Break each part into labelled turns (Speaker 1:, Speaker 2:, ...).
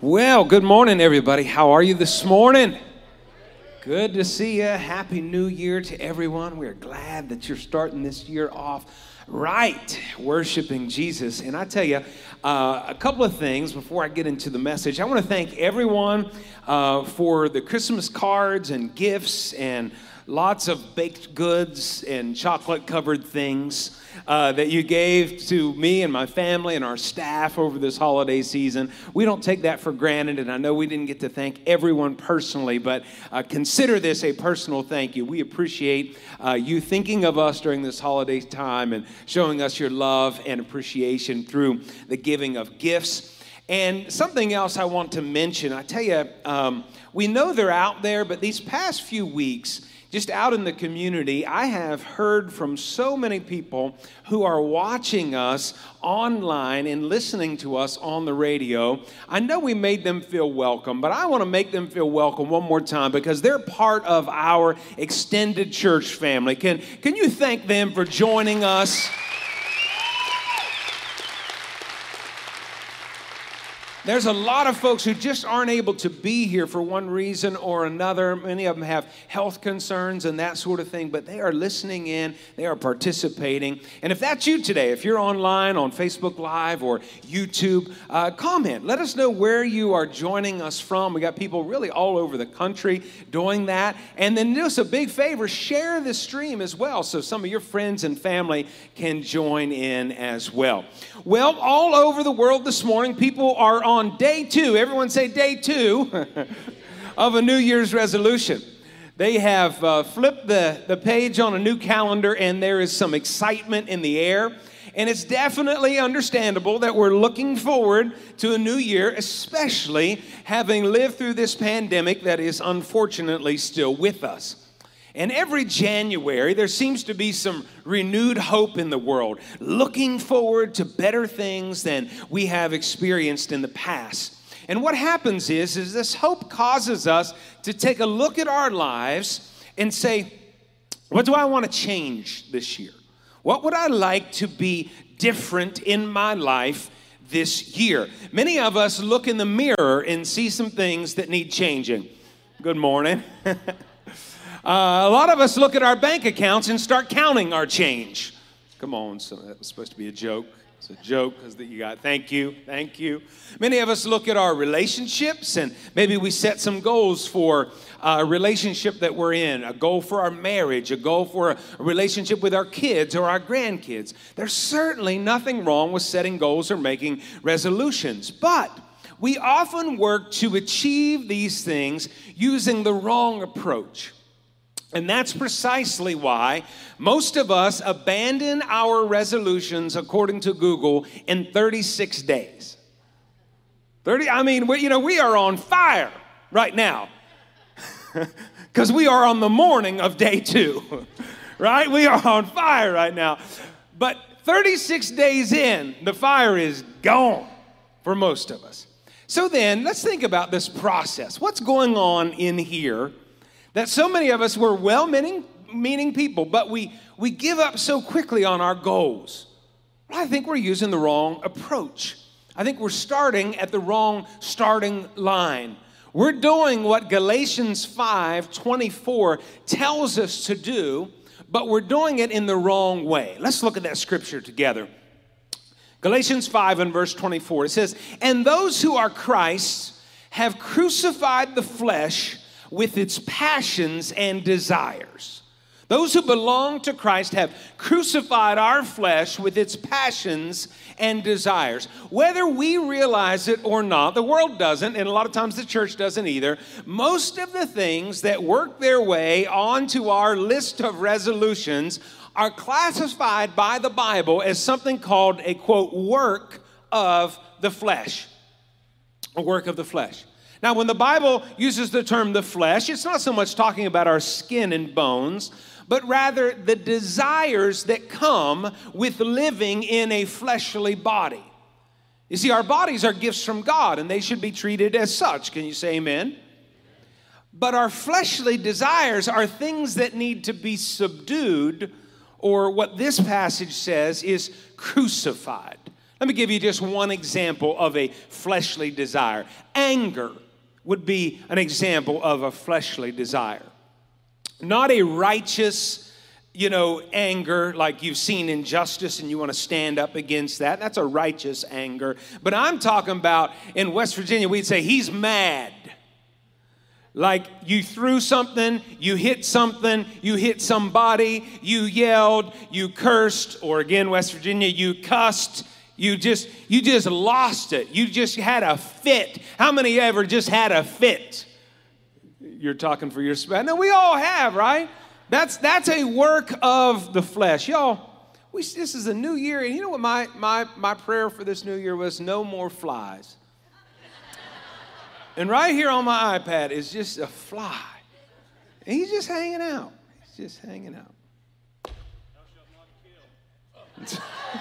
Speaker 1: Well, good morning, everybody. How are you this morning? Good to see you. Happy New Year to everyone. We're glad that you're starting this year off right, worshiping Jesus. And I tell you, uh, a couple of things before I get into the message. I want to thank everyone uh, for the Christmas cards and gifts and lots of baked goods and chocolate covered things uh, that you gave to me and my family and our staff over this holiday season. We don't take that for granted, and I know we didn't get to thank everyone personally, but uh, consider this a personal thank you. We appreciate uh, you thinking of us during this holiday time and showing us your love and appreciation through the giving of gifts. And something else I want to mention I tell you, um, we know they're out there, but these past few weeks, just out in the community, I have heard from so many people who are watching us online and listening to us on the radio. I know we made them feel welcome, but I want to make them feel welcome one more time because they're part of our extended church family. Can, can you thank them for joining us? There's a lot of folks who just aren't able to be here for one reason or another. Many of them have health concerns and that sort of thing, but they are listening in, they are participating. And if that's you today, if you're online on Facebook Live or YouTube, uh, comment. Let us know where you are joining us from. We got people really all over the country doing that. And then do us a big favor share the stream as well so some of your friends and family can join in as well. Well, all over the world this morning, people are on day two, everyone say day two, of a New Year's resolution. They have uh, flipped the, the page on a new calendar, and there is some excitement in the air. And it's definitely understandable that we're looking forward to a new year, especially having lived through this pandemic that is unfortunately still with us. And every January, there seems to be some renewed hope in the world, looking forward to better things than we have experienced in the past. And what happens is, is this hope causes us to take a look at our lives and say, what do I want to change this year? What would I like to be different in my life this year? Many of us look in the mirror and see some things that need changing. Good morning. Uh, a lot of us look at our bank accounts and start counting our change. Come on, so that was supposed to be a joke. It's a joke because you got thank you, thank you. Many of us look at our relationships and maybe we set some goals for a relationship that we're in, a goal for our marriage, a goal for a relationship with our kids or our grandkids. There's certainly nothing wrong with setting goals or making resolutions, but we often work to achieve these things using the wrong approach. And that's precisely why most of us abandon our resolutions, according to Google, in 36 days. 30, I mean, we, you know, we are on fire right now because we are on the morning of day two, right? We are on fire right now. But 36 days in, the fire is gone for most of us. So then, let's think about this process. What's going on in here? That so many of us were well meaning people, but we, we give up so quickly on our goals. I think we're using the wrong approach. I think we're starting at the wrong starting line. We're doing what Galatians 5 24 tells us to do, but we're doing it in the wrong way. Let's look at that scripture together. Galatians 5 and verse 24, it says, And those who are Christ's have crucified the flesh with its passions and desires. Those who belong to Christ have crucified our flesh with its passions and desires. Whether we realize it or not, the world doesn't, and a lot of times the church doesn't either. Most of the things that work their way onto our list of resolutions are classified by the Bible as something called a quote, work of the flesh. A work of the flesh. Now, when the Bible uses the term the flesh, it's not so much talking about our skin and bones, but rather the desires that come with living in a fleshly body. You see, our bodies are gifts from God and they should be treated as such. Can you say amen? But our fleshly desires are things that need to be subdued, or what this passage says is crucified. Let me give you just one example of a fleshly desire. Anger would be an example of a fleshly desire. Not a righteous, you know, anger like you've seen injustice and you want to stand up against that. That's a righteous anger. But I'm talking about in West Virginia, we'd say he's mad. Like you threw something, you hit something, you hit somebody, you yelled, you cursed, or again, West Virginia, you cussed, you just you just lost it. You just had a fit. How many ever just had a fit? You're talking for your spouse. No, we all have, right? That's that's a work of the flesh. Y'all, we, this is a new year, and you know what my, my, my prayer for this new year was? No more flies. and right here on my iPad is just a fly. And he's just hanging out. He's just hanging out.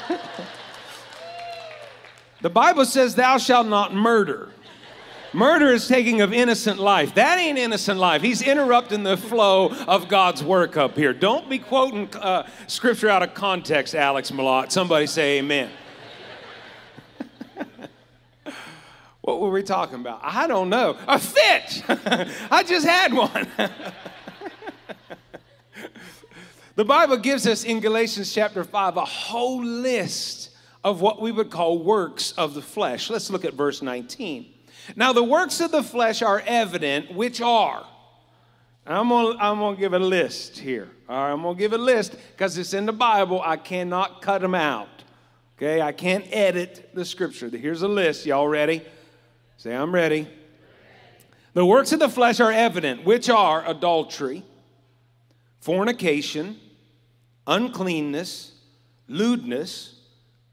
Speaker 1: The Bible says, Thou shalt not murder. Murder is taking of innocent life. That ain't innocent life. He's interrupting the flow of God's work up here. Don't be quoting uh, scripture out of context, Alex Malott. Somebody say amen. what were we talking about? I don't know. A fit. I just had one. the Bible gives us in Galatians chapter 5 a whole list of what we would call works of the flesh. Let's look at verse 19. Now, the works of the flesh are evident, which are. I'm gonna, I'm gonna give a list here. All right, I'm gonna give a list because it's in the Bible. I cannot cut them out. Okay, I can't edit the scripture. Here's a list. Y'all ready? Say, I'm ready. The works of the flesh are evident, which are adultery, fornication, uncleanness, lewdness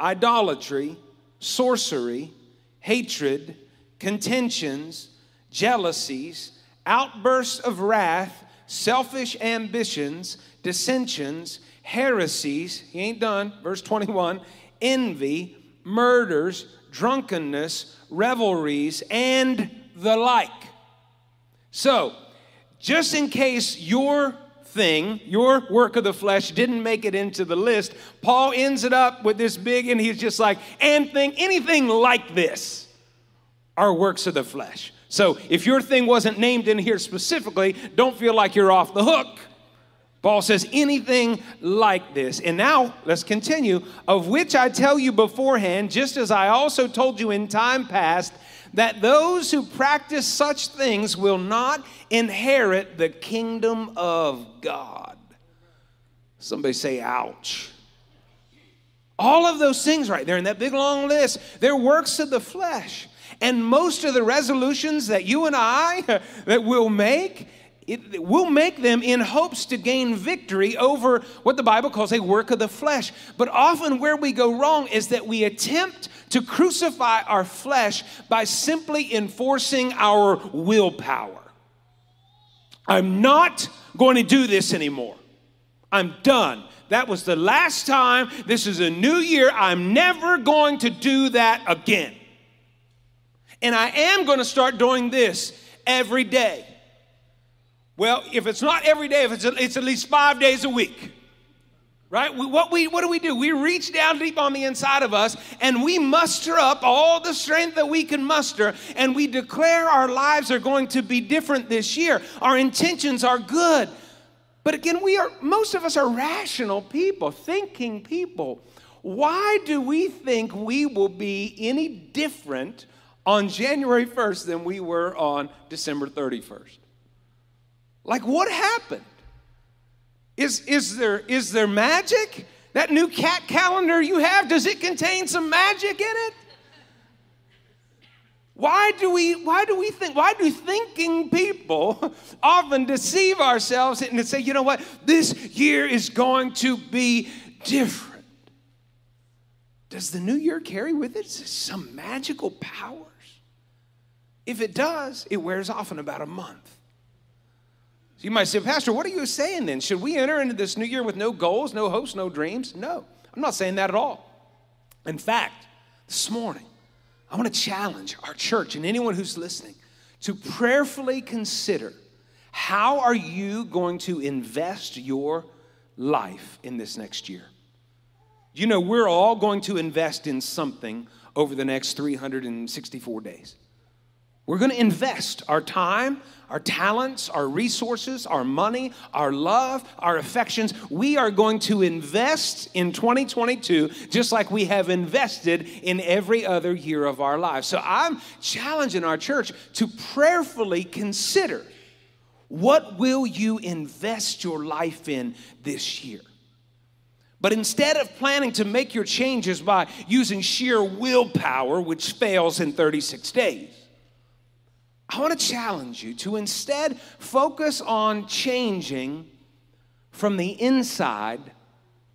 Speaker 1: idolatry, sorcery, hatred, contentions, jealousies, outbursts of wrath, selfish ambitions, dissensions, heresies, he ain't done, verse 21, envy, murders, drunkenness, revelries, and the like. So, just in case your thing, your work of the flesh, didn't make it into the list, Paul ends it up with this big, and he's just like, and thing, anything like this are works of the flesh. So if your thing wasn't named in here specifically, don't feel like you're off the hook. Paul says, anything like this. And now let's continue. Of which I tell you beforehand, just as I also told you in time past, that those who practice such things will not inherit the kingdom of God. Somebody say, ouch. All of those things right there in that big long list, they're works of the flesh. And most of the resolutions that you and I that we'll make, it, we'll make them in hopes to gain victory over what the Bible calls a work of the flesh. But often where we go wrong is that we attempt to crucify our flesh by simply enforcing our willpower. I'm not going to do this anymore. I'm done. That was the last time. This is a new year. I'm never going to do that again. And I am going to start doing this every day. Well, if it's not every day, if it's, at least five days a week, right? We, what, we, what do we do? We reach down deep on the inside of us and we muster up all the strength that we can muster and we declare our lives are going to be different this year. Our intentions are good. But again, we are, most of us are rational people, thinking people. Why do we think we will be any different on January 1st than we were on December 31st? Like, what happened? Is, is, there, is there magic? That new cat calendar you have, does it contain some magic in it? Why do we why do we think why do thinking people often deceive ourselves and say, you know what, this year is going to be different? Does the new year carry with it some magical powers? If it does, it wears off in about a month. You might say, Pastor, what are you saying then? Should we enter into this new year with no goals, no hopes, no dreams? No, I'm not saying that at all. In fact, this morning, I want to challenge our church and anyone who's listening to prayerfully consider how are you going to invest your life in this next year? You know, we're all going to invest in something over the next 364 days. We're going to invest our time, our talents, our resources, our money, our love, our affections. We are going to invest in 2022 just like we have invested in every other year of our lives. So I'm challenging our church to prayerfully consider what will you invest your life in this year? But instead of planning to make your changes by using sheer willpower, which fails in 36 days, I want to challenge you to instead focus on changing from the inside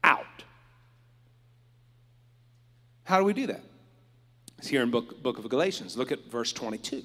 Speaker 1: out. How do we do that? It's here in book, book of Galatians. Look at verse 22.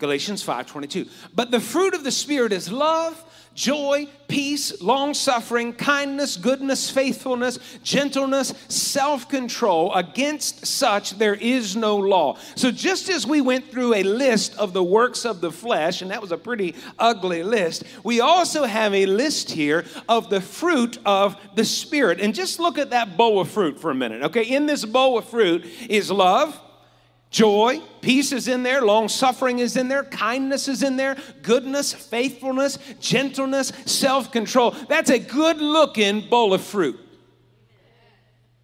Speaker 1: Galatians 5:22. But the fruit of the spirit is love, joy, peace, long-suffering, kindness, goodness, faithfulness, gentleness, self-control. Against such there is no law. So just as we went through a list of the works of the flesh and that was a pretty ugly list, we also have a list here of the fruit of the spirit. And just look at that bowl of fruit for a minute. Okay, in this bowl of fruit is love, Joy, peace is in there, long suffering is in there, kindness is in there, goodness, faithfulness, gentleness, self control. That's a good looking bowl of fruit.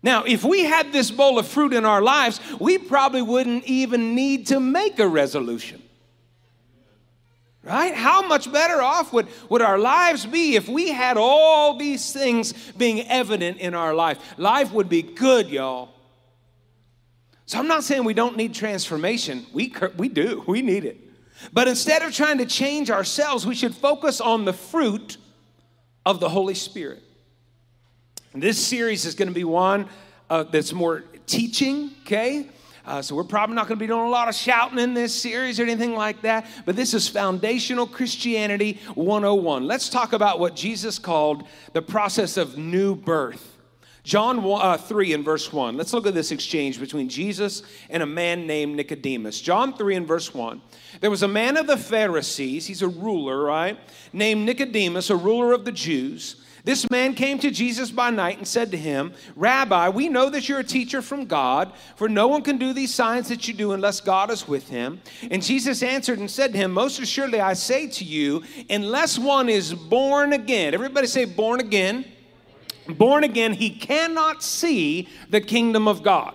Speaker 1: Now, if we had this bowl of fruit in our lives, we probably wouldn't even need to make a resolution. Right? How much better off would, would our lives be if we had all these things being evident in our life? Life would be good, y'all. So I'm not saying we don't need transformation. We, we do, we need it. But instead of trying to change ourselves, we should focus on the fruit of the Holy Spirit. And this series is going to be one uh, that's more teaching, okay? Uh, so we're probably not going to be doing a lot of shouting in this series or anything like that, but this is foundational Christianity 101. Let's talk about what Jesus called the process of new birth. John uh, 3 and verse 1. Let's look at this exchange between Jesus and a man named Nicodemus. John 3 and verse 1. There was a man of the Pharisees, he's a ruler, right? Named Nicodemus, a ruler of the Jews. This man came to Jesus by night and said to him, Rabbi, we know that you're a teacher from God, for no one can do these signs that you do unless God is with him. And Jesus answered and said to him, Most assuredly I say to you, unless one is born again, everybody say born again born again, he cannot see the kingdom of God.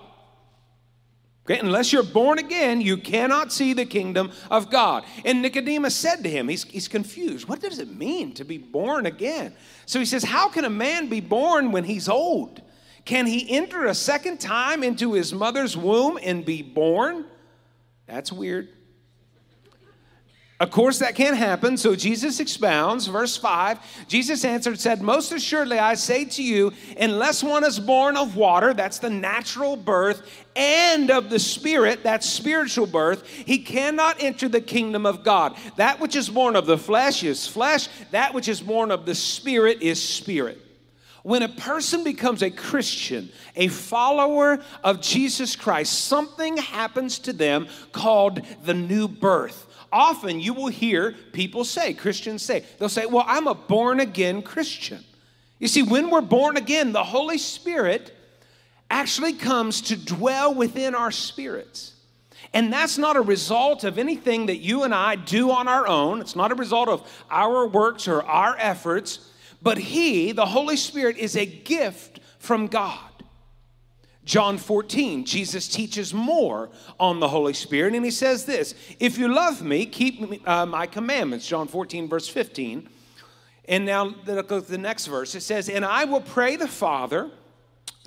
Speaker 1: Okay, unless you're born again, you cannot see the kingdom of God. And Nicodemus said to him, he's, he's confused. What does it mean to be born again? So he says, How can a man be born when he's old? Can he enter a second time into his mother's womb and be born? That's weird. Of course, that can't happen. So Jesus expounds, verse 5. Jesus answered, said, Most assuredly, I say to you, unless one is born of water, that's the natural birth, and of the Spirit, that's spiritual birth, he cannot enter the kingdom of God. That which is born of the flesh is flesh, that which is born of the Spirit is spirit. When a person becomes a Christian, a follower of Jesus Christ, something happens to them called the new birth often you will hear people say, Christians say, they'll say, Well, I'm a born again Christian. You see, when we're born again, the Holy Spirit actually comes to dwell within our spirits. And that's not a result of anything that you and I do on our own. It's not a result of our works or our efforts, but He, the Holy Spirit, is a gift from God. John 14, Jesus teaches more on the Holy Spirit, and he says this If you love me, keep uh, my commandments. John 14, verse 15. And now look at the next verse. It says, And I will pray the Father,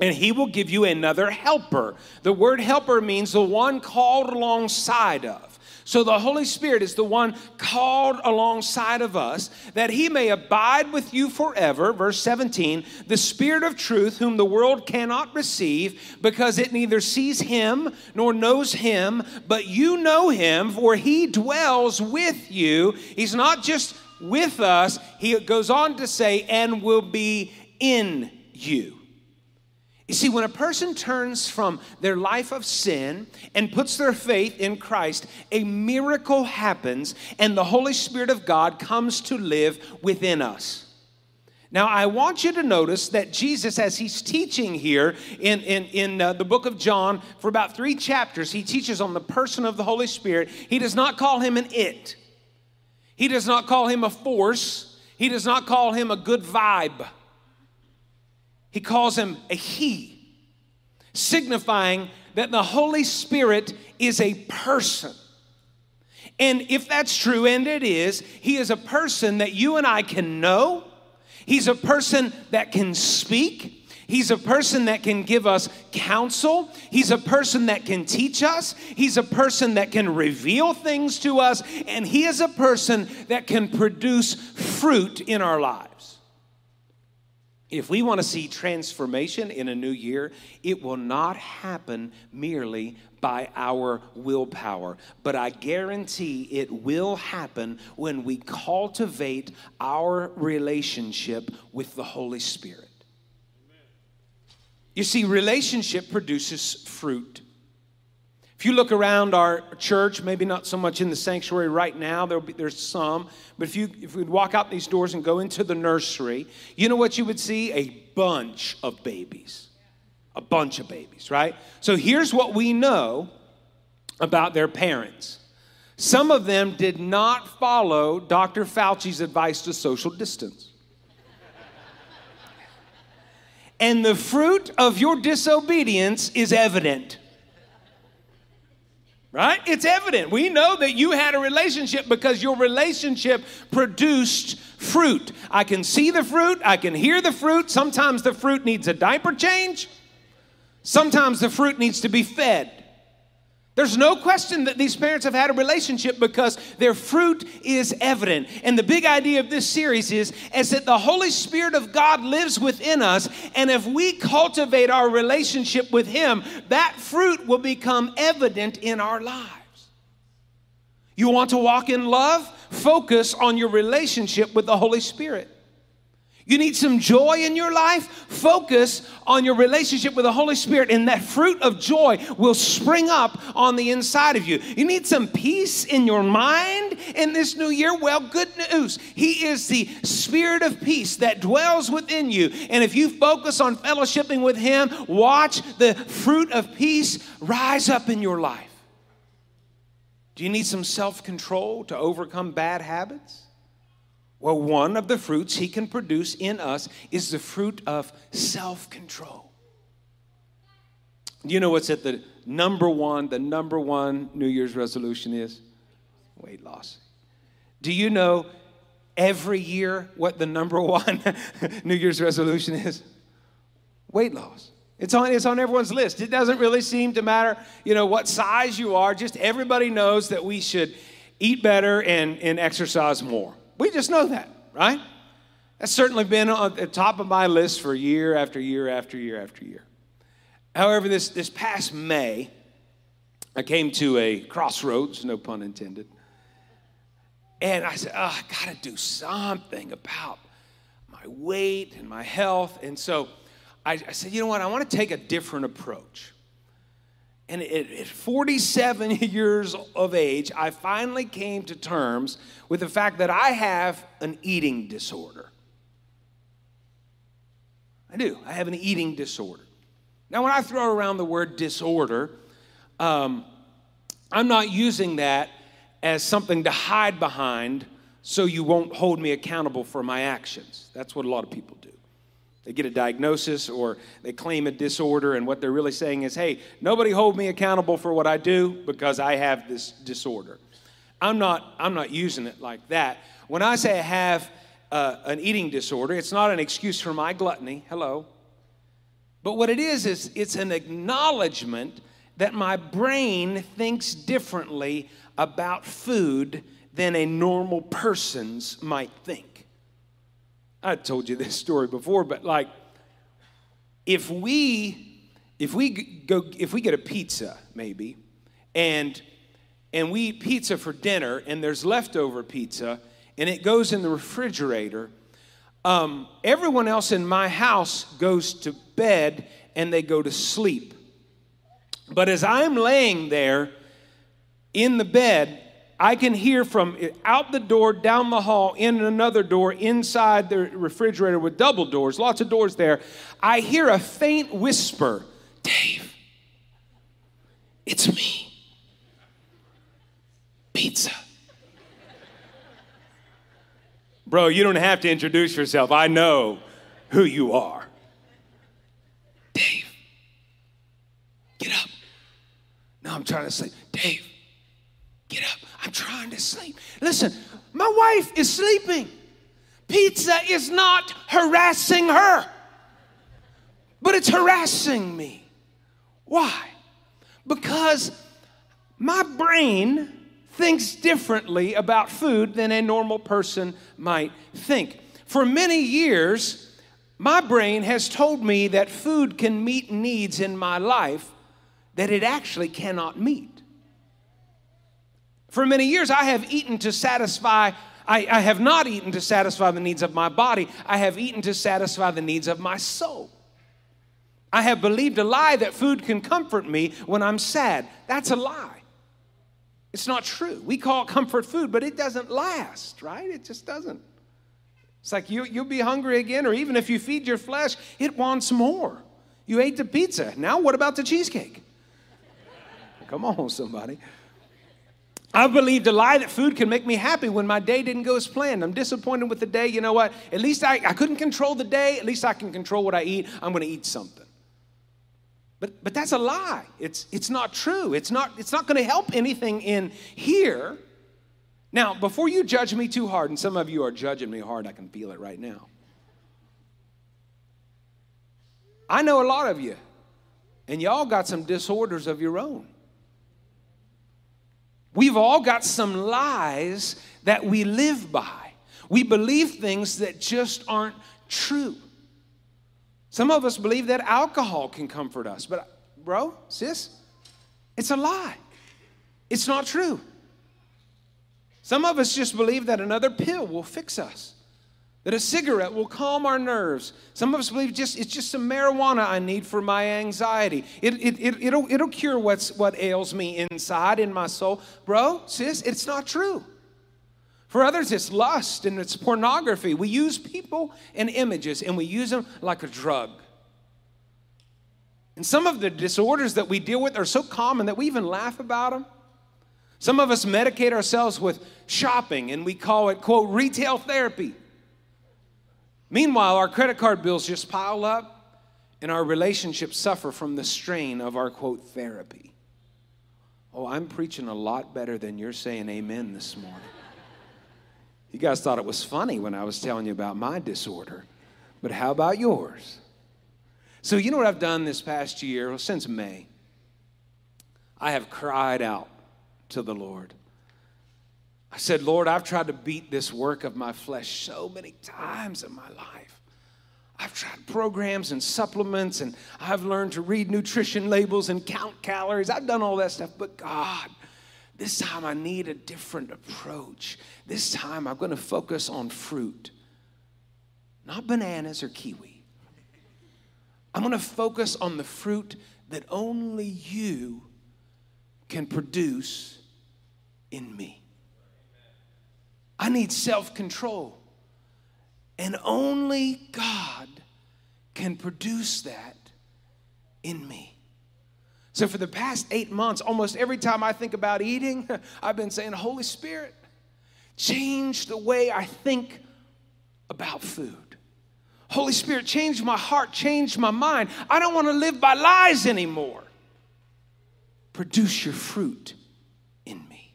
Speaker 1: and he will give you another helper. The word helper means the one called alongside of. So the Holy Spirit is the one called alongside of us that he may abide with you forever. Verse 17, the Spirit of truth, whom the world cannot receive because it neither sees him nor knows him, but you know him, for he dwells with you. He's not just with us, he goes on to say, and will be in you. You see, when a person turns from their life of sin and puts their faith in Christ, a miracle happens and the Holy Spirit of God comes to live within us. Now, I want you to notice that Jesus, as he's teaching here in, in, in uh, the book of John, for about three chapters, he teaches on the person of the Holy Spirit. He does not call him an it, he does not call him a force, he does not call him a good vibe. He calls him a he, signifying that the Holy Spirit is a person. And if that's true, and it is, he is a person that you and I can know He's a person that can speak. He's a person that can give us counsel. He's a person that can teach us. He's a person that can reveal things to us. And He is a person that can produce fruit in our lives. If we want to see transformation in a new year, it will not happen merely by our willpower. But I guarantee it will happen when we cultivate our relationship with the Holy Spirit. You see, relationship produces fruit. If you look around our church, maybe not so much in the sanctuary right now, be, there's some, but if you if we'd walk out these doors and go into the nursery, you know what you would see? A bunch of babies a bunch of babies, right? So here's what we know about their parents. Some of them did not follow Dr. Fauci's advice to social distance. and the fruit of your disobedience is evident. Right? It's evident. We know that you had a relationship because your relationship produced fruit. I can see the fruit, I can hear the fruit. Sometimes the fruit needs a diaper change. Sometimes the fruit needs to be fed. There's no question that these parents have had a relationship because their fruit is evident. And the big idea of this series is, is that the Holy Spirit of God lives within us. And if we cultivate our relationship with Him, that fruit will become evident in our lives. You want to walk in love? Focus on your relationship with the Holy Spirit. You need some joy in your life? Focus on your relationship with the Holy Spirit, and that fruit of joy will spring up on the inside of you. You need some peace in your mind in this new year? Well, good news. He is the Spirit of peace that dwells within you. And if you focus on fellowshipping with Him, watch the fruit of peace rise up in your life. Do you need some self control to overcome bad habits? Well, one of the fruits he can produce in us is the fruit of self control. Do you know what's at the number one, the number one New Year's resolution is? Weight loss. Do you know every year what the number one New Year's resolution is? Weight loss. It's on, it's on everyone's list. It doesn't really seem to matter, you know, what size you are. Just everybody knows that we should eat better and, and exercise more. We just know that, right? That's certainly been on the top of my list for year after year after year after year. However, this, this past May, I came to a crossroads, no pun intended. And I said, oh, I got to do something about my weight and my health. And so I, I said, you know what? I want to take a different approach. And at 47 years of age, I finally came to terms with the fact that I have an eating disorder. I do. I have an eating disorder. Now, when I throw around the word disorder, um, I'm not using that as something to hide behind so you won't hold me accountable for my actions. That's what a lot of people do. They get a diagnosis or they claim a disorder, and what they're really saying is, hey, nobody hold me accountable for what I do because I have this disorder. I'm not, I'm not using it like that. When I say I have uh, an eating disorder, it's not an excuse for my gluttony. Hello. But what it is, is it's an acknowledgement that my brain thinks differently about food than a normal person's might think. I told you this story before, but like, if we, if we go, if we get a pizza, maybe, and and we eat pizza for dinner, and there's leftover pizza, and it goes in the refrigerator. Um, everyone else in my house goes to bed and they go to sleep. But as I'm laying there in the bed, I can hear from out the door, down the hall, in another door, inside the refrigerator with double doors, lots of doors there. I hear a faint whisper Dave, it's me. Pizza. Bro, you don't have to introduce yourself. I know who you are. Dave, get up. No, I'm trying to sleep. Listen, my wife is sleeping. Pizza is not harassing her, but it's harassing me. Why? Because my brain thinks differently about food than a normal person might think. For many years, my brain has told me that food can meet needs in my life that it actually cannot meet. For many years, I have eaten to satisfy, I, I, have not eaten to satisfy the needs of my body, I have eaten to satisfy the needs of my soul. I have believed a lie that food can comfort me when I'm sad. That's a lie. It's not true. We call it comfort food, but it doesn't last, right? It just doesn't. It's like you, you'll be hungry again, or even if you feed your flesh, it wants more. You ate the pizza. Now, what about the cheesecake? Come on, somebody. I've believed a lie that food can make me happy when my day didn't go as planned. I'm disappointed with the day. You know what? At least I, I couldn't control the day. At least I can control what I eat. I'm going to eat something. But, but that's a lie. It's, it's not true. It's not, it's not going to help anything in here. Now, before you judge me too hard, and some of you are judging me hard, I can feel it right now. I know a lot of you, and y'all got some disorders of your own. We've all got some lies that we live by. We believe things that just aren't true. Some of us believe that alcohol can comfort us, but bro, sis, it's a lie. It's not true. Some of us just believe that another pill will fix us, that a cigarette will calm our nerves. Some of us believe just it's just some marijuana I need for my anxiety. It, it, it, it'll, it'll cure what's, what ails me inside in my soul. Bro, sis, it's not true. For others, it's lust and it's pornography. We use people and images and we use them like a drug. And some of the disorders that we deal with are so common that we even laugh about them. Some of us medicate ourselves with shopping and we call it, quote, retail therapy. Meanwhile, our credit card bills just pile up and our relationships suffer from the strain of our, quote, therapy. Oh, I'm preaching a lot better than you're saying amen this morning. You guys thought it was funny when I was telling you about my disorder, but how about yours? So, you know what I've done this past year, well, since May? I have cried out to the Lord. I said, Lord, I've tried to beat this work of my flesh so many times in my life. I've tried programs and supplements, and I've learned to read nutrition labels and count calories. I've done all that stuff, but God, this time I need a different approach. This time I'm going to focus on fruit, not bananas or kiwi. I'm going to focus on the fruit that only you can produce in me. I need self control. And only God can produce that in me. So, for the past eight months, almost every time I think about eating, I've been saying, Holy Spirit, change the way I think about food. Holy Spirit, change my heart, change my mind. I don't want to live by lies anymore. Produce your fruit in me.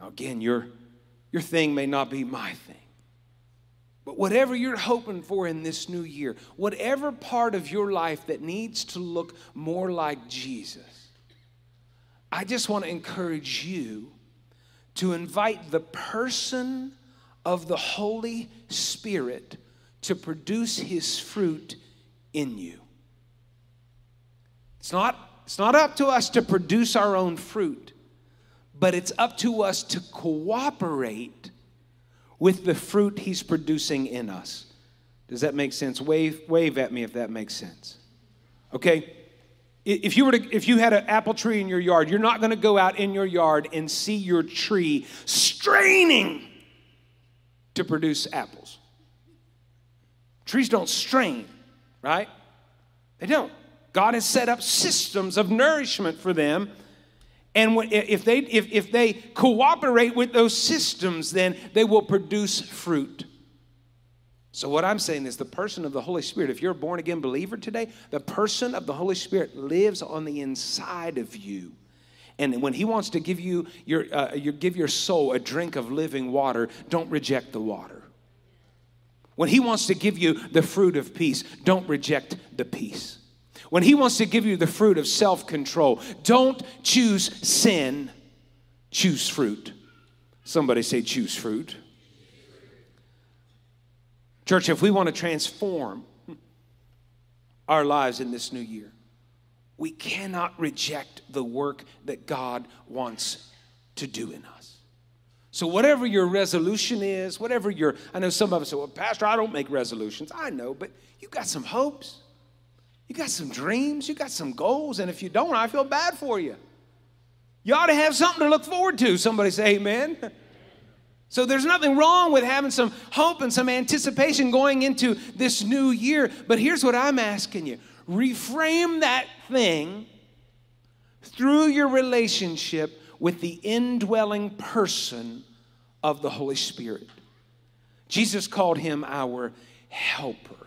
Speaker 1: Now, again, your, your thing may not be my thing. But whatever you're hoping for in this new year, whatever part of your life that needs to look more like Jesus, I just want to encourage you to invite the person of the Holy Spirit to produce his fruit in you. It's not, it's not up to us to produce our own fruit, but it's up to us to cooperate with the fruit he's producing in us. Does that make sense? Wave, wave at me if that makes sense. Okay? If you were to, if you had an apple tree in your yard, you're not going to go out in your yard and see your tree straining to produce apples. Trees don't strain, right? They don't. God has set up systems of nourishment for them. And if they, if, if they cooperate with those systems, then they will produce fruit. So, what I'm saying is, the person of the Holy Spirit, if you're a born again believer today, the person of the Holy Spirit lives on the inside of you. And when He wants to give you your, uh, your, give your soul a drink of living water, don't reject the water. When He wants to give you the fruit of peace, don't reject the peace. When He wants to give you the fruit of self control, don't choose sin, choose fruit. Somebody say, choose fruit. Church, if we want to transform our lives in this new year, we cannot reject the work that God wants to do in us. So, whatever your resolution is, whatever your, I know some of us say, well, Pastor, I don't make resolutions. I know, but you got some hopes, you got some dreams, you got some goals, and if you don't, I feel bad for you. You ought to have something to look forward to. Somebody say, Amen. So there's nothing wrong with having some hope and some anticipation going into this new year. But here's what I'm asking you reframe that thing through your relationship with the indwelling person of the Holy Spirit. Jesus called him our helper.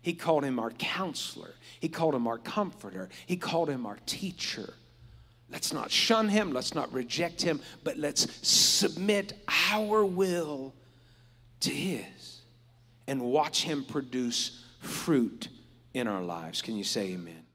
Speaker 1: He called him our counselor. He called him our comforter. He called him our teacher. Let's not shun him, let's not reject him, but let's submit our will to his and watch him produce fruit in our lives. Can you say amen?